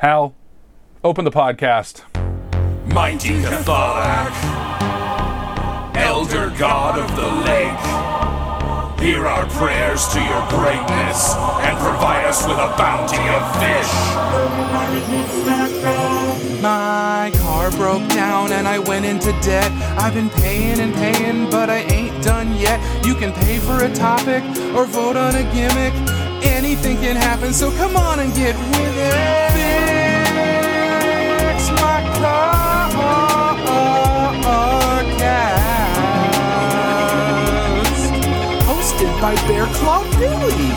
Hal, open the podcast. Mighty Cathalak, Elder God of the Lake, hear our prayers to your greatness and provide us with a bounty of fish. My car broke down and I went into debt. I've been paying and paying, but I ain't done yet. You can pay for a topic or vote on a gimmick. Anything can happen, so come on and get with it. Fix my car cast. Hosted by Bear Claw Billie.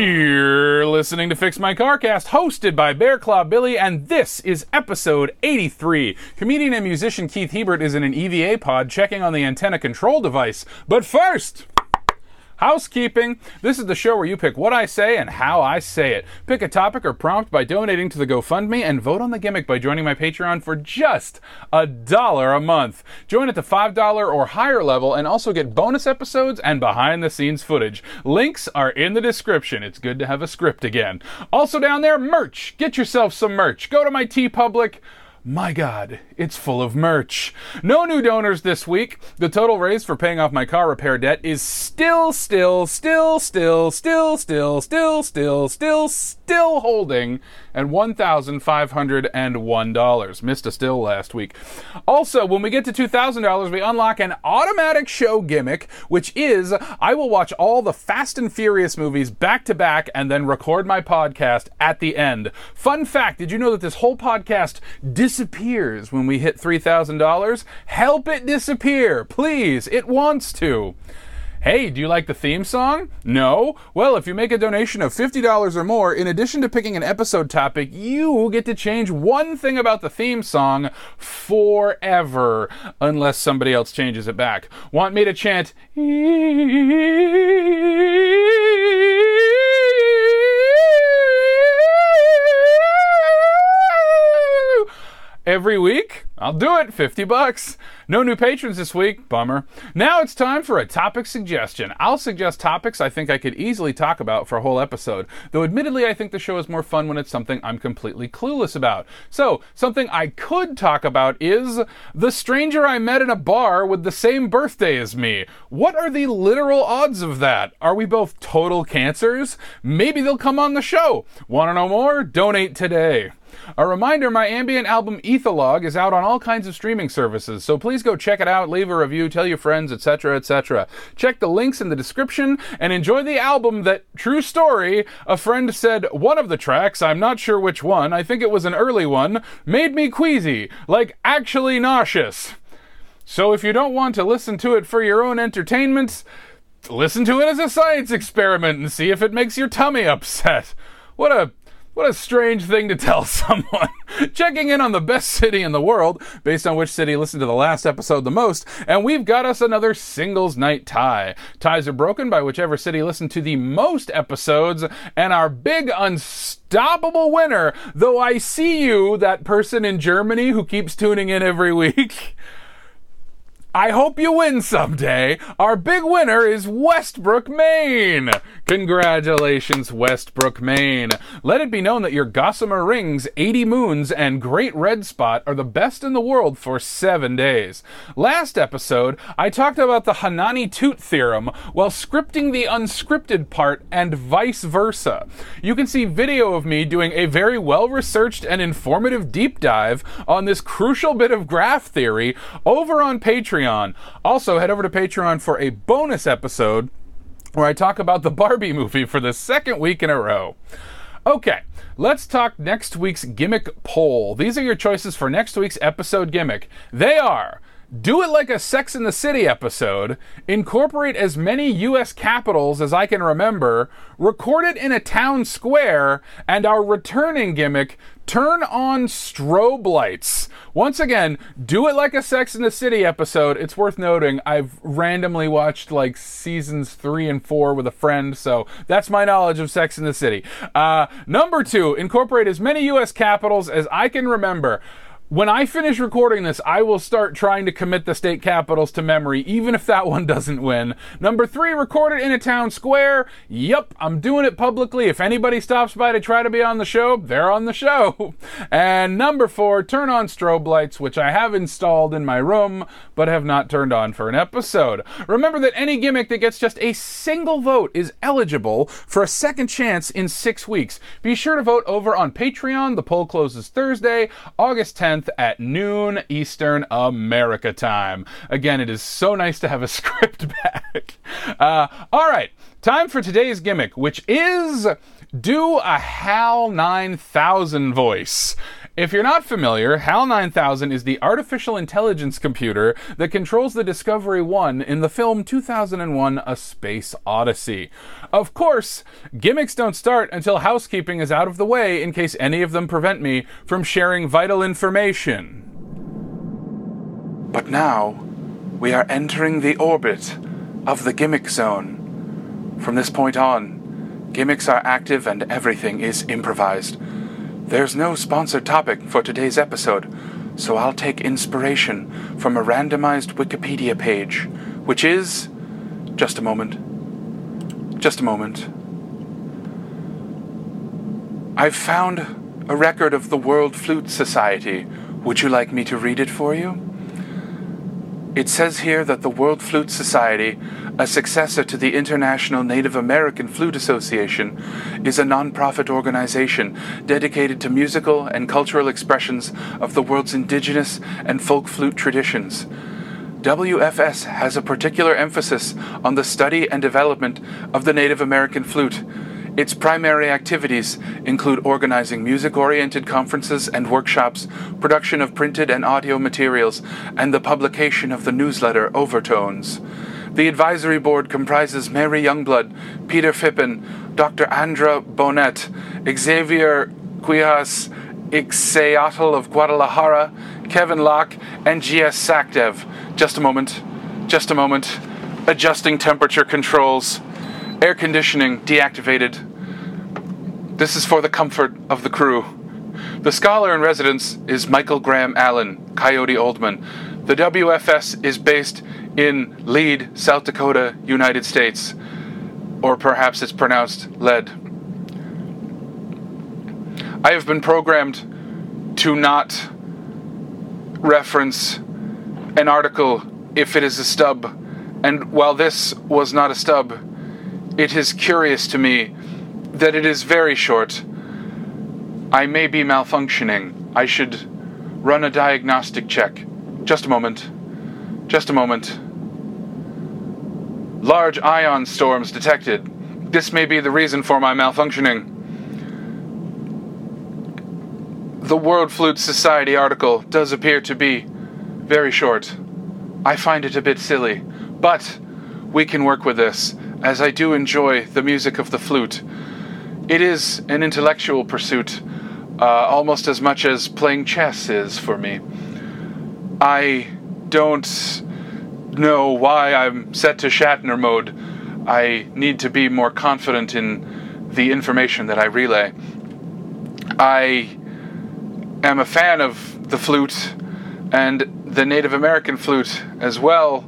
You're listening to Fix My Carcast, hosted by Bear Claw Billie, and this is episode 83. Comedian and musician Keith Hebert is in an EVA pod checking on the antenna control device. But first, Housekeeping. This is the show where you pick what I say and how I say it. Pick a topic or prompt by donating to the GoFundMe and vote on the gimmick by joining my Patreon for just a dollar a month. Join at the $5 or higher level and also get bonus episodes and behind the scenes footage. Links are in the description. It's good to have a script again. Also down there, merch. Get yourself some merch. Go to my TeePublic. My God, it's full of merch. No new donors this week. The total raised for paying off my car repair debt is still, still, still, still, still, still, still, still, still, still holding at $1,501. Missed a still last week. Also, when we get to $2,000, we unlock an automatic show gimmick, which is I will watch all the Fast and Furious movies back to back and then record my podcast at the end. Fun fact did you know that this whole podcast disappears when we hit $3,000? Help it disappear, please. It wants to. Hey, do you like the theme song? No? Well, if you make a donation of $50 or more, in addition to picking an episode topic, you get to change one thing about the theme song forever, unless somebody else changes it back. Want me to chant? every week? I'll do it. 50 bucks. No new patrons this week. Bummer. Now it's time for a topic suggestion. I'll suggest topics I think I could easily talk about for a whole episode, though admittedly I think the show is more fun when it's something I'm completely clueless about. So, something I could talk about is the stranger I met in a bar with the same birthday as me. What are the literal odds of that? Are we both total cancers? Maybe they'll come on the show. Want to know more? Donate today. A reminder my ambient album Ytholog is out on all kinds of streaming services, so please go check it out, leave a review, tell your friends, etc., etc. Check the links in the description and enjoy the album that, true story, a friend said one of the tracks, I'm not sure which one, I think it was an early one, made me queasy, like actually nauseous. So if you don't want to listen to it for your own entertainment, listen to it as a science experiment and see if it makes your tummy upset. What a what a strange thing to tell someone. Checking in on the best city in the world, based on which city listened to the last episode the most, and we've got us another singles night tie. Ties are broken by whichever city listened to the most episodes, and our big unstoppable winner, though I see you, that person in Germany who keeps tuning in every week. I hope you win someday. Our big winner is Westbrook, Maine. Congratulations, Westbrook, Maine. Let it be known that your Gossamer Rings, 80 Moons, and Great Red Spot are the best in the world for seven days. Last episode, I talked about the Hanani Toot theorem while scripting the unscripted part and vice versa. You can see video of me doing a very well researched and informative deep dive on this crucial bit of graph theory over on Patreon. Also, head over to Patreon for a bonus episode where I talk about the Barbie movie for the second week in a row. Okay, let's talk next week's gimmick poll. These are your choices for next week's episode gimmick. They are do it like a Sex in the City episode, incorporate as many US capitals as I can remember, record it in a town square, and our returning gimmick, turn on strobe lights. Once again, do it like a Sex in the City episode. It's worth noting I've randomly watched like seasons three and four with a friend, so that's my knowledge of Sex in the City. Uh, number two, incorporate as many US capitals as I can remember. When I finish recording this, I will start trying to commit the state capitals to memory, even if that one doesn't win. Number three, recorded in a town square. Yep, I'm doing it publicly. If anybody stops by to try to be on the show, they're on the show. And number four, turn on strobe lights, which I have installed in my room, but have not turned on for an episode. Remember that any gimmick that gets just a single vote is eligible for a second chance in six weeks. Be sure to vote over on Patreon. The poll closes Thursday, August 10th at noon Eastern America time. Again, it is so nice to have a script back. Uh, all right, time for today's gimmick, which is do a HAL 9000 voice. If you're not familiar, HAL 9000 is the artificial intelligence computer that controls the Discovery 1 in the film 2001 A Space Odyssey. Of course, gimmicks don't start until housekeeping is out of the way in case any of them prevent me from sharing vital information. But now, we are entering the orbit of the gimmick zone. From this point on, gimmicks are active and everything is improvised. There's no sponsored topic for today's episode, so I'll take inspiration from a randomized Wikipedia page, which is. Just a moment. Just a moment. I've found a record of the World Flute Society. Would you like me to read it for you? It says here that the World Flute Society, a successor to the International Native American Flute Association, is a nonprofit organization dedicated to musical and cultural expressions of the world's indigenous and folk flute traditions. WFS has a particular emphasis on the study and development of the Native American flute its primary activities include organizing music oriented conferences and workshops, production of printed and audio materials, and the publication of the newsletter Overtones. The advisory board comprises Mary Youngblood, Peter Phippen, Dr. Andra Bohnet, Xavier Quijas Yxayotl of Guadalajara, Kevin Locke, and G.S. Sachdev. Just a moment. Just a moment. Adjusting temperature controls. Air conditioning deactivated. This is for the comfort of the crew. The scholar in residence is Michael Graham Allen, Coyote Oldman. The WFS is based in Lead, South Dakota, United States. Or perhaps it's pronounced lead. I have been programmed to not reference an article if it is a stub. And while this was not a stub, it is curious to me that it is very short. I may be malfunctioning. I should run a diagnostic check. Just a moment. Just a moment. Large ion storms detected. This may be the reason for my malfunctioning. The World Flute Society article does appear to be very short. I find it a bit silly, but we can work with this as I do enjoy the music of the flute. It is an intellectual pursuit, uh, almost as much as playing chess is for me. I don't know why I'm set to Shatner mode. I need to be more confident in the information that I relay. I am a fan of the flute and the Native American flute as well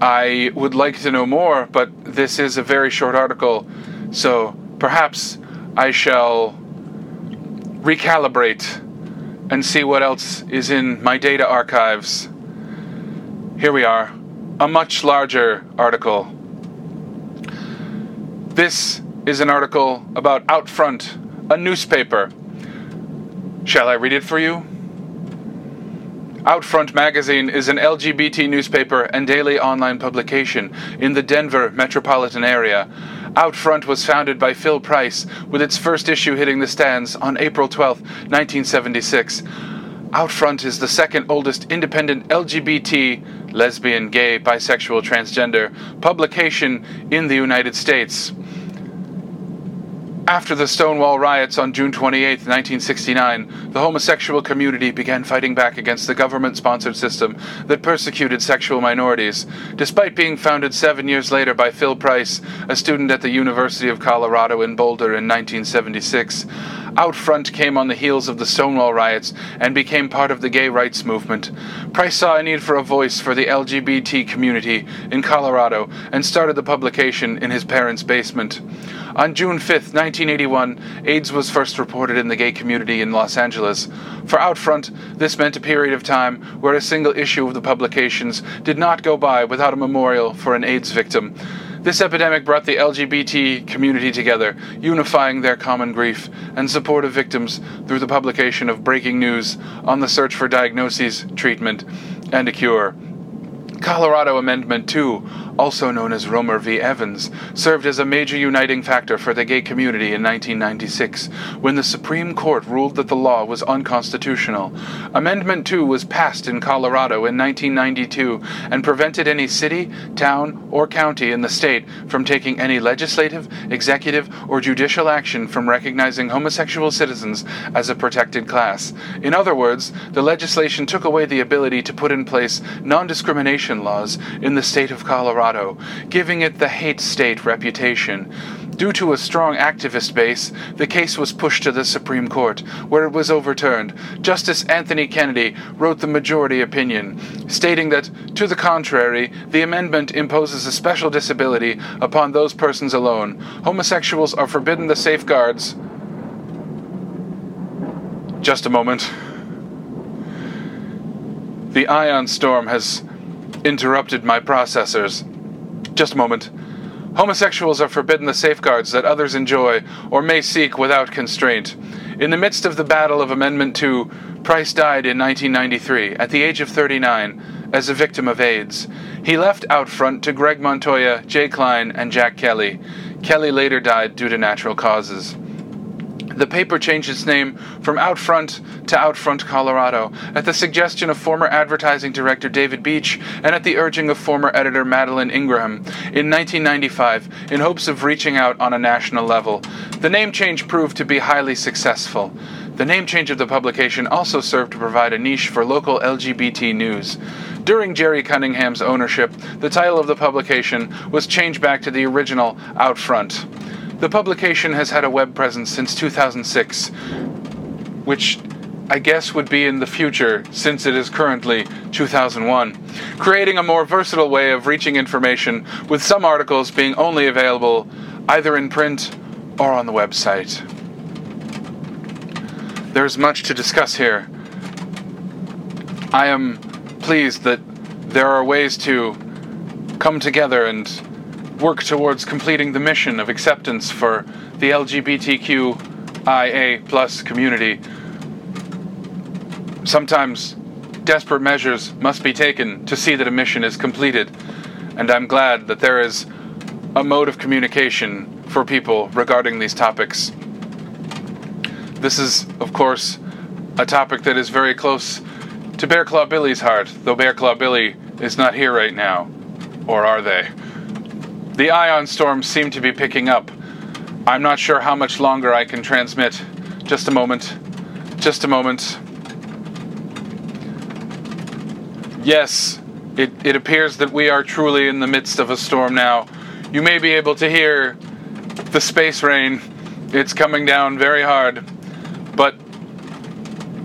I would like to know more, but this is a very short article, so perhaps I shall recalibrate and see what else is in my data archives. Here we are, a much larger article. This is an article about Outfront, a newspaper. Shall I read it for you? Outfront Magazine is an LGBT newspaper and daily online publication in the Denver metropolitan area. Outfront was founded by Phil Price, with its first issue hitting the stands on April 12, 1976. Outfront is the second oldest independent LGBT, lesbian, gay, bisexual, transgender publication in the United States. After the Stonewall riots on June 28, 1969, the homosexual community began fighting back against the government sponsored system that persecuted sexual minorities. Despite being founded seven years later by Phil Price, a student at the University of Colorado in Boulder in 1976, Out Front came on the heels of the Stonewall riots and became part of the gay rights movement. Price saw a need for a voice for the LGBT community in Colorado and started the publication in his parents' basement. On June 5, 1981, AIDS was first reported in the gay community in Los Angeles. For Outfront, this meant a period of time where a single issue of the publications did not go by without a memorial for an AIDS victim. This epidemic brought the LGBT community together, unifying their common grief and support of victims through the publication of breaking news on the search for diagnoses, treatment, and a cure. Colorado Amendment 2, also known as Romer v. Evans, served as a major uniting factor for the gay community in 1996 when the Supreme Court ruled that the law was unconstitutional. Amendment 2 was passed in Colorado in 1992 and prevented any city, town, or county in the state from taking any legislative, executive, or judicial action from recognizing homosexual citizens as a protected class. In other words, the legislation took away the ability to put in place non discrimination laws in the state of Colorado, giving it the hate state reputation. Due to a strong activist base, the case was pushed to the Supreme Court, where it was overturned. Justice Anthony Kennedy wrote the majority opinion, stating that, to the contrary, the amendment imposes a special disability upon those persons alone. Homosexuals are forbidden the safeguards. Just a moment. The ion storm has interrupted my processors. Just a moment. Homosexuals are forbidden the safeguards that others enjoy or may seek without constraint. In the midst of the battle of Amendment 2, Price died in 1993 at the age of 39 as a victim of AIDS. He left out front to Greg Montoya, Jay Klein, and Jack Kelly. Kelly later died due to natural causes. The paper changed its name from Outfront to Outfront Colorado at the suggestion of former advertising director David Beach and at the urging of former editor Madeline Ingraham in 1995 in hopes of reaching out on a national level. The name change proved to be highly successful. The name change of the publication also served to provide a niche for local LGBT news. During Jerry Cunningham's ownership, the title of the publication was changed back to the original Outfront. The publication has had a web presence since 2006, which I guess would be in the future since it is currently 2001, creating a more versatile way of reaching information, with some articles being only available either in print or on the website. There's much to discuss here. I am pleased that there are ways to come together and work towards completing the mission of acceptance for the LGBTQIA plus community. Sometimes desperate measures must be taken to see that a mission is completed, and I'm glad that there is a mode of communication for people regarding these topics. This is, of course, a topic that is very close to Bear Claw Billie's heart, though Bear Claw Billie is not here right now. Or are they? The ion storms seem to be picking up. I'm not sure how much longer I can transmit. Just a moment. Just a moment. Yes, it, it appears that we are truly in the midst of a storm now. You may be able to hear the space rain. It's coming down very hard. But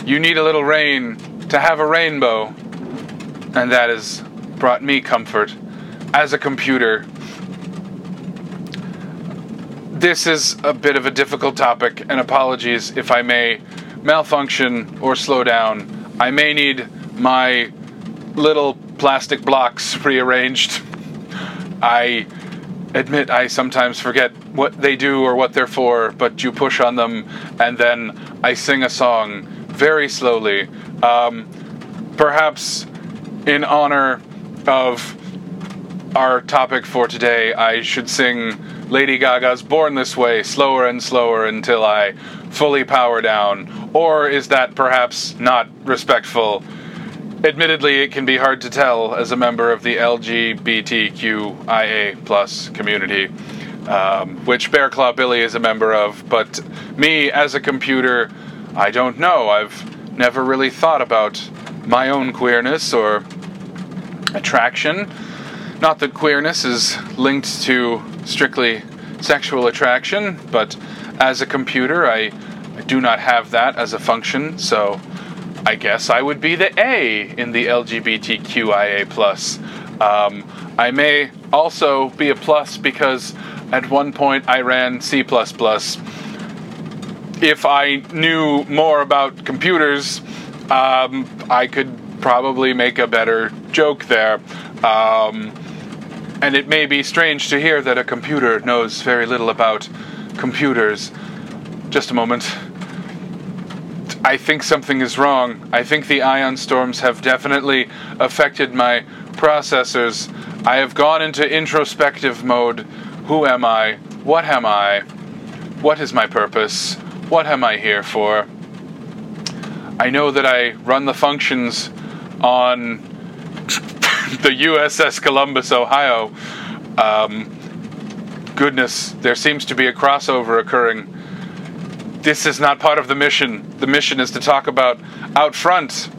you need a little rain to have a rainbow. And that has brought me comfort as a computer this is a bit of a difficult topic, and apologies if I may malfunction or slow down. I may need my little plastic blocks rearranged. I admit I sometimes forget what they do or what they're for, but you push on them, and then I sing a song very slowly. Um, perhaps in honor of our topic for today, I should sing Lady Gaga's Born This Way slower and slower until I fully power down? Or is that perhaps not respectful? Admittedly, it can be hard to tell as a member of the LGBTQIA plus community, um, which Bear Claw Billie is a member of, but me as a computer, I don't know. I've never really thought about my own queerness or attraction. Not that queerness is linked to strictly sexual attraction, but as a computer, I do not have that as a function, so I guess I would be the A in the LGBTQIA plus. Um, I may also be a plus because at one point I ran C. If I knew more about computers, um, I could probably make a better joke there. Um, and it may be strange to hear that a computer knows very little about computers. Just a moment. I think something is wrong. I think the ion storms have definitely affected my processors. I have gone into introspective mode. Who am I? What am I? What is my purpose? What am I here for? I know that I run the functions on the USS Columbus, Ohio. Um, goodness, there seems to be a crossover occurring. This is not part of the mission. The mission is to talk about Out Front,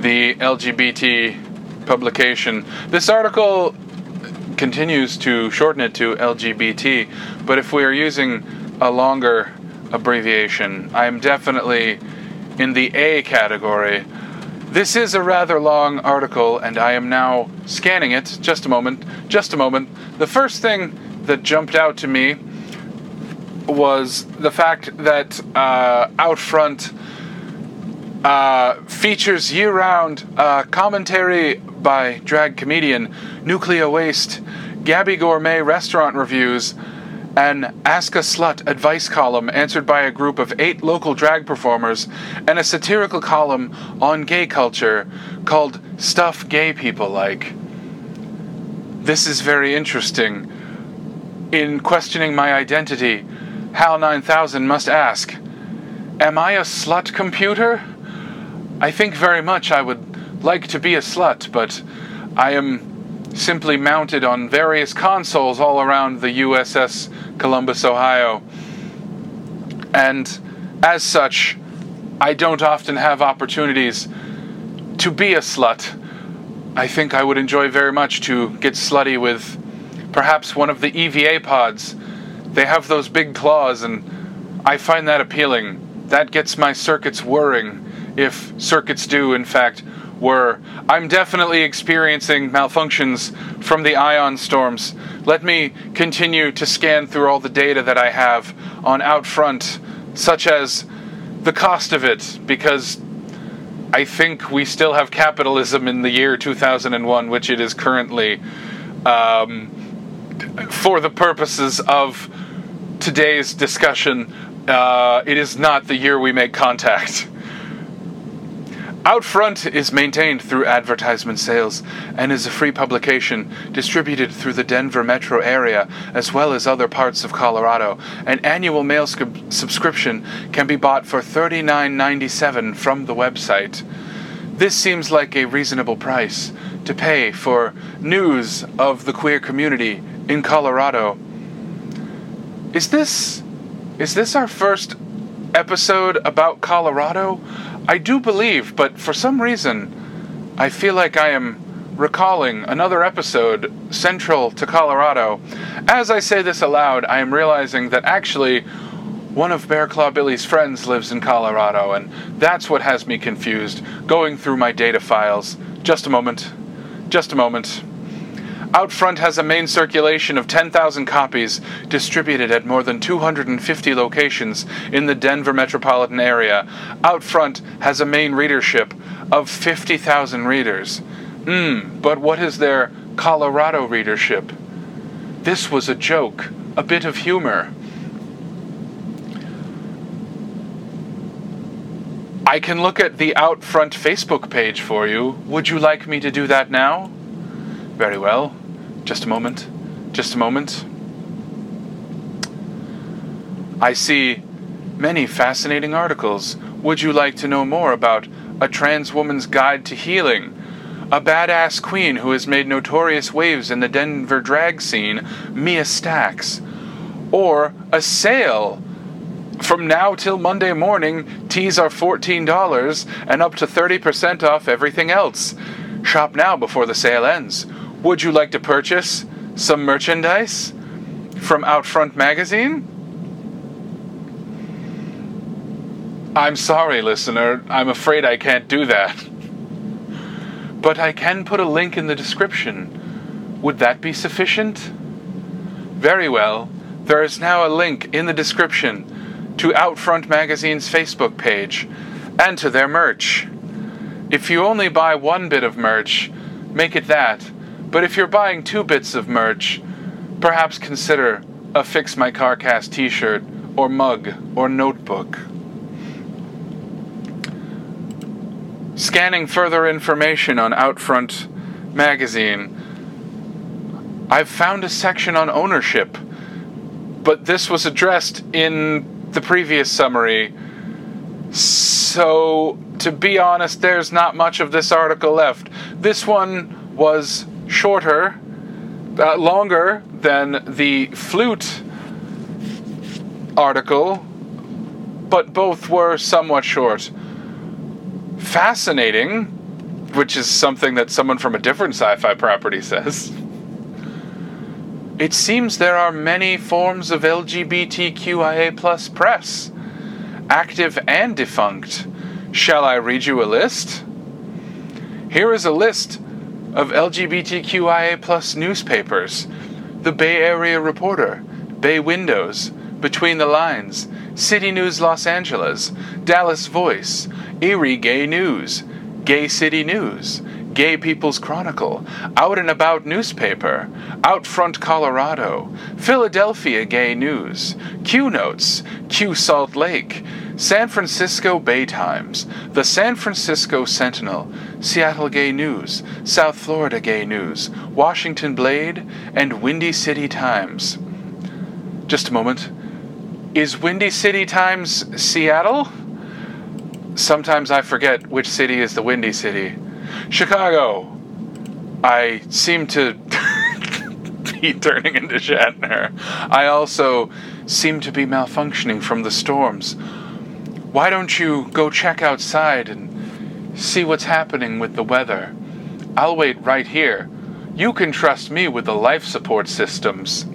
the LGBT publication. This article continues to shorten it to LGBT, but if we are using a longer abbreviation, I am definitely in the A category. This is a rather long article, and I am now scanning it. Just a moment. Just a moment. The first thing that jumped out to me was the fact that uh, Out Front uh, features year round uh, commentary by drag comedian Nuclear Waste, Gabby Gourmet restaurant reviews, an Ask a Slut advice column answered by a group of eight local drag performers, and a satirical column on gay culture called Stuff Gay People Like. This is very interesting. In questioning my identity, HAL 9000 must ask Am I a slut computer? I think very much I would like to be a slut, but I am simply mounted on various consoles all around the USS Columbus, Ohio. And as such, I don't often have opportunities to be a slut. I think I would enjoy very much to get slutty with perhaps one of the EVA pods. They have those big claws, and I find that appealing. That gets my circuits whirring, if circuits do, in fact, were. I'm definitely experiencing malfunctions from the ion storms. Let me continue to scan through all the data that I have on Outfront, such as the cost of it, because I think we still have capitalism in the year 2001, which it is currently. Um, for the purposes of today's discussion, uh, it is not the year we make contact. Outfront is maintained through advertisement sales and is a free publication distributed through the Denver metro area as well as other parts of Colorado. An annual mail sc- subscription can be bought for $39.97 from the website. This seems like a reasonable price to pay for news of the queer community in Colorado. Is this is this our first episode about Colorado? I do believe, but for some reason, I feel like I am recalling another episode central to Colorado. As I say this aloud, I am realizing that actually one of Bear Claw Billie's friends lives in Colorado, and that's what has me confused, going through my data files. Just a moment. Just a moment. Outfront has a main circulation of 10,000 copies distributed at more than 250 locations in the Denver metropolitan area. Outfront has a main readership of 50,000 readers. Hmm, but what is their Colorado readership? This was a joke, a bit of humor. I can look at the Outfront Facebook page for you. Would you like me to do that now? Very well. Just a moment. Just a moment. I see many fascinating articles. Would you like to know more about a trans woman's guide to healing? A badass queen who has made notorious waves in the Denver drag scene, Mia Stacks. Or a sale. From now till Monday morning, teas are $14 and up to 30% off everything else. Shop now before the sale ends. Would you like to purchase some merchandise from Outfront Magazine? I'm sorry, listener. I'm afraid I can't do that. But I can put a link in the description. Would that be sufficient? Very well. There is now a link in the description to Outfront Magazine's Facebook page and to their merch. If you only buy one bit of merch, make it that. But if you're buying two bits of merch, perhaps consider a Fix My Carcast t shirt, or mug, or notebook. Scanning further information on Outfront magazine, I've found a section on ownership, but this was addressed in the previous summary. So, to be honest, there's not much of this article left. This one was shorter, uh, longer than the flute article, but both were somewhat short. Fascinating, which is something that someone from a different sci fi property says. It seems there are many forms of LGBTQIA plus press, active and defunct. Shall I read you a list? Here is a list of LGBTQIA plus newspapers the Bay Area Reporter, Bay Windows, Between the Lines, City News Los Angeles, Dallas Voice, Erie Gay News, Gay City News, Gay People's Chronicle, Out and About Newspaper, Out Front Colorado, Philadelphia Gay News, Q Notes, Q Salt Lake, San Francisco Bay Times, the San Francisco Sentinel, Seattle Gay News, South Florida Gay News, Washington Blade, and Windy City Times. Just a moment. Is Windy City Times Seattle? Sometimes I forget which city is the Windy City. Chicago. I seem to be turning into Shatner. I also seem to be malfunctioning from the storms. Why don't you go check outside and see what's happening with the weather? I'll wait right here. You can trust me with the life support systems.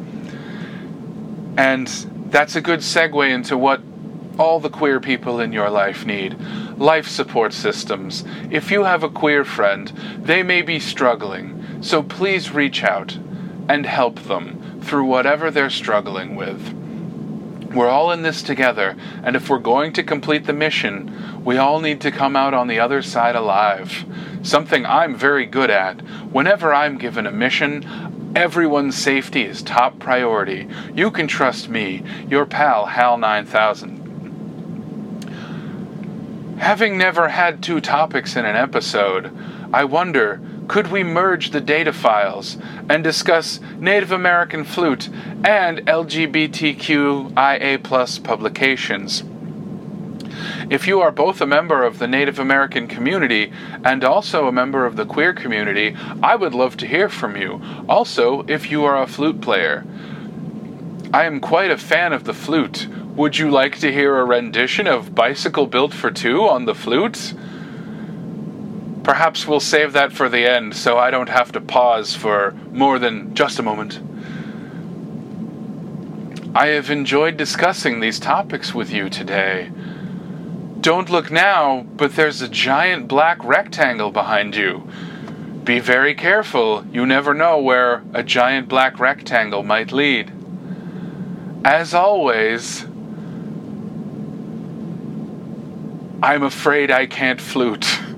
And that's a good segue into what all the queer people in your life need life support systems. If you have a queer friend, they may be struggling, so please reach out and help them through whatever they're struggling with. We're all in this together, and if we're going to complete the mission, we all need to come out on the other side alive. Something I'm very good at. Whenever I'm given a mission, everyone's safety is top priority. You can trust me, your pal Hal 9000. Having never had two topics in an episode, I wonder could we merge the data files and discuss Native American flute and LGBTQIA publications? If you are both a member of the Native American community and also a member of the queer community, I would love to hear from you. Also, if you are a flute player. I am quite a fan of the flute. Would you like to hear a rendition of Bicycle Built for Two on the flute? Perhaps we'll save that for the end so I don't have to pause for more than just a moment. I have enjoyed discussing these topics with you today. Don't look now, but there's a giant black rectangle behind you. Be very careful, you never know where a giant black rectangle might lead. As always, I'm afraid I can't flute.